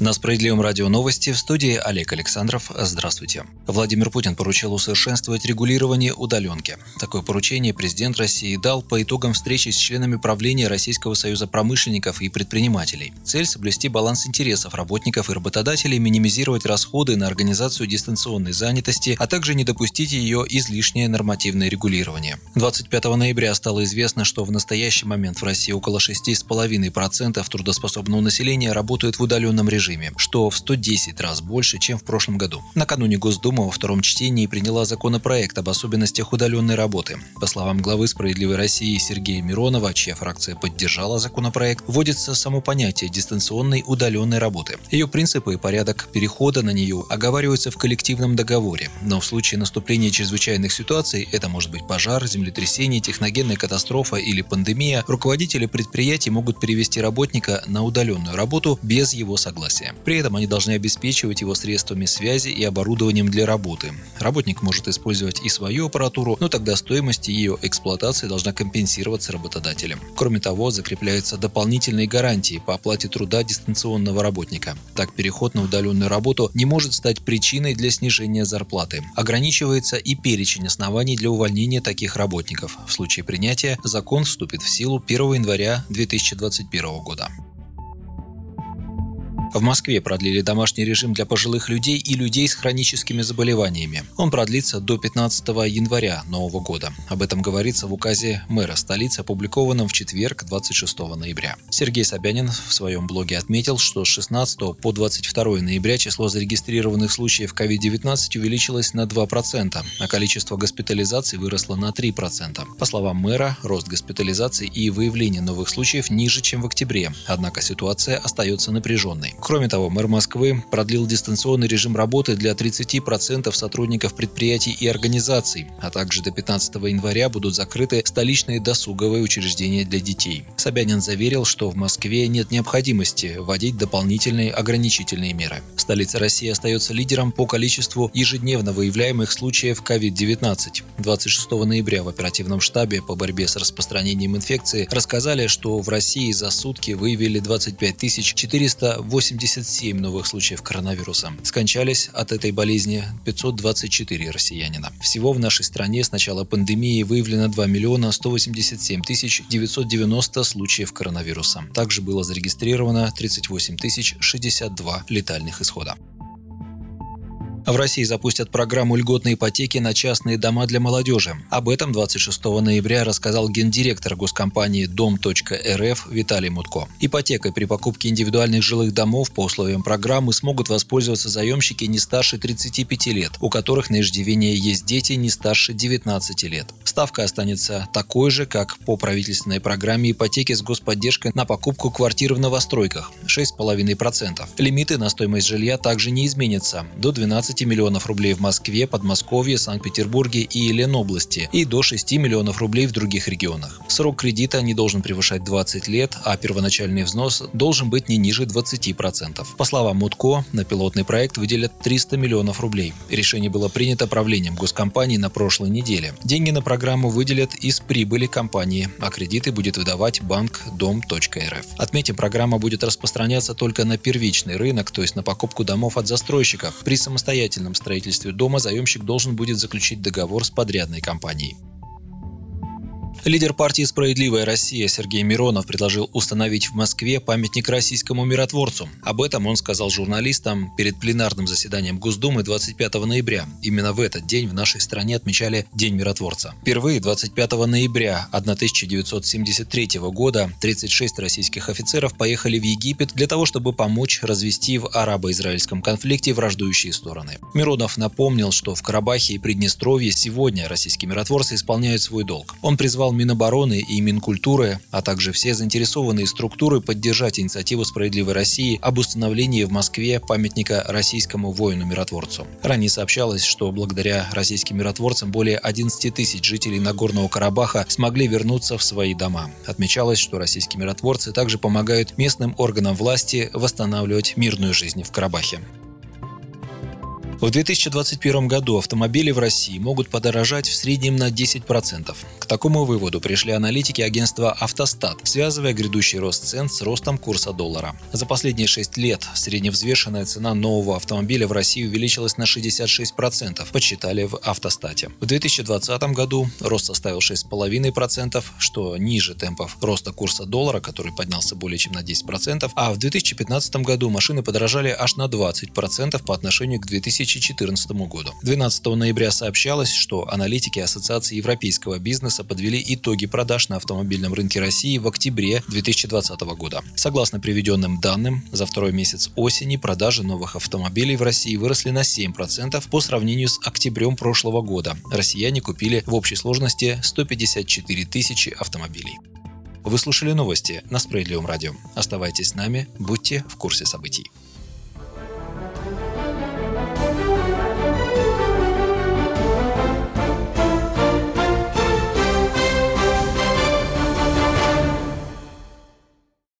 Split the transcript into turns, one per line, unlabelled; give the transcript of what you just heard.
На Справедливом радио новости в студии Олег Александров. Здравствуйте. Владимир Путин поручил усовершенствовать регулирование удаленки. Такое поручение президент России дал по итогам встречи с членами правления Российского союза промышленников и предпринимателей. Цель – соблюсти баланс интересов работников и работодателей, минимизировать расходы на организацию дистанционной занятости, а также не допустить ее излишнее нормативное регулирование. 25 ноября стало известно, что в настоящий момент в России около 6,5% трудоспособного населения работают в удаленном режиме режиме, что в 110 раз больше, чем в прошлом году. Накануне Госдума во втором чтении приняла законопроект об особенностях удаленной работы. По словам главы «Справедливой России» Сергея Миронова, чья фракция поддержала законопроект, вводится само понятие дистанционной удаленной работы. Ее принципы и порядок перехода на нее оговариваются в коллективном договоре, но в случае наступления чрезвычайных ситуаций, это может быть пожар, землетрясение, техногенная катастрофа или пандемия, руководители предприятий могут перевести работника на удаленную работу без его согласия согласия. При этом они должны обеспечивать его средствами связи и оборудованием для работы. Работник может использовать и свою аппаратуру, но тогда стоимость ее эксплуатации должна компенсироваться работодателем. Кроме того, закрепляются дополнительные гарантии по оплате труда дистанционного работника. Так, переход на удаленную работу не может стать причиной для снижения зарплаты. Ограничивается и перечень оснований для увольнения таких работников. В случае принятия закон вступит в силу 1 января 2021 года. В Москве продлили домашний режим для пожилых людей и людей с хроническими заболеваниями. Он продлится до 15 января нового года. Об этом говорится в указе мэра столицы, опубликованном в четверг, 26 ноября. Сергей Собянин в своем блоге отметил, что с 16 по 22 ноября число зарегистрированных случаев COVID-19 увеличилось на 2%, а количество госпитализаций выросло на 3%. По словам мэра, рост госпитализаций и выявление новых случаев ниже, чем в октябре, однако ситуация остается напряженной. Кроме того, мэр Москвы продлил дистанционный режим работы для 30% сотрудников предприятий и организаций, а также до 15 января будут закрыты столичные досуговые учреждения для детей. Собянин заверил, что в Москве нет необходимости вводить дополнительные ограничительные меры. Столица России остается лидером по количеству ежедневно выявляемых случаев COVID-19. 26 ноября в оперативном штабе по борьбе с распространением инфекции рассказали, что в России за сутки выявили 25 480 187 новых случаев коронавируса. Скончались от этой болезни 524 россиянина. Всего в нашей стране с начала пандемии выявлено 2 миллиона 187 тысяч 990 случаев коронавируса. Также было зарегистрировано 38 тысяч 62 летальных исхода. В России запустят программу льготной ипотеки на частные дома для молодежи. Об этом 26 ноября рассказал гендиректор госкомпании Дом.РФ Виталий Мутко. Ипотекой при покупке индивидуальных жилых домов по условиям программы смогут воспользоваться заемщики не старше 35 лет, у которых на иждивение есть дети не старше 19 лет. Ставка останется такой же, как по правительственной программе ипотеки с господдержкой на покупку квартир в новостройках – 6,5%. Лимиты на стоимость жилья также не изменятся – до 12 15 миллионов рублей в Москве, Подмосковье, Санкт-Петербурге и Ленобласти и до 6 миллионов рублей в других регионах. Срок кредита не должен превышать 20 лет, а первоначальный взнос должен быть не ниже 20%. По словам Мутко, на пилотный проект выделят 300 миллионов рублей. Решение было принято правлением госкомпании на прошлой неделе. Деньги на программу выделят из прибыли компании, а кредиты будет выдавать банк Дом.РФ. Отметим, программа будет распространяться только на первичный рынок, то есть на покупку домов от застройщиков. При самостоятельном самостоятельном строительстве дома заемщик должен будет заключить договор с подрядной компанией. Лидер партии «Справедливая Россия» Сергей Миронов предложил установить в Москве памятник российскому миротворцу. Об этом он сказал журналистам перед пленарным заседанием Госдумы 25 ноября. Именно в этот день в нашей стране отмечали День миротворца. Впервые 25 ноября 1973 года 36 российских офицеров поехали в Египет для того, чтобы помочь развести в арабо-израильском конфликте враждующие стороны. Миронов напомнил, что в Карабахе и Приднестровье сегодня российские миротворцы исполняют свой долг. Он призвал призвал Минобороны и Минкультуры, а также все заинтересованные структуры поддержать инициативу «Справедливой России» об установлении в Москве памятника российскому воину-миротворцу. Ранее сообщалось, что благодаря российским миротворцам более 11 тысяч жителей Нагорного Карабаха смогли вернуться в свои дома. Отмечалось, что российские миротворцы также помогают местным органам власти восстанавливать мирную жизнь в Карабахе. В 2021 году автомобили в России могут подорожать в среднем на 10%. Такому выводу пришли аналитики агентства «Автостат», связывая грядущий рост цен с ростом курса доллара. За последние 6 лет средневзвешенная цена нового автомобиля в России увеличилась на 66%, подсчитали в «Автостате». В 2020 году рост составил 6,5%, что ниже темпов роста курса доллара, который поднялся более чем на 10%, а в 2015 году машины подорожали аж на 20% по отношению к 2014 году. 12 ноября сообщалось, что аналитики Ассоциации европейского бизнеса подвели итоги продаж на автомобильном рынке России в октябре 2020 года. Согласно приведенным данным, за второй месяц осени продажи новых автомобилей в России выросли на 7% по сравнению с октябрем прошлого года. Россияне купили в общей сложности 154 тысячи автомобилей. Вы слушали новости на Справедливом радио. Оставайтесь с нами, будьте в курсе событий.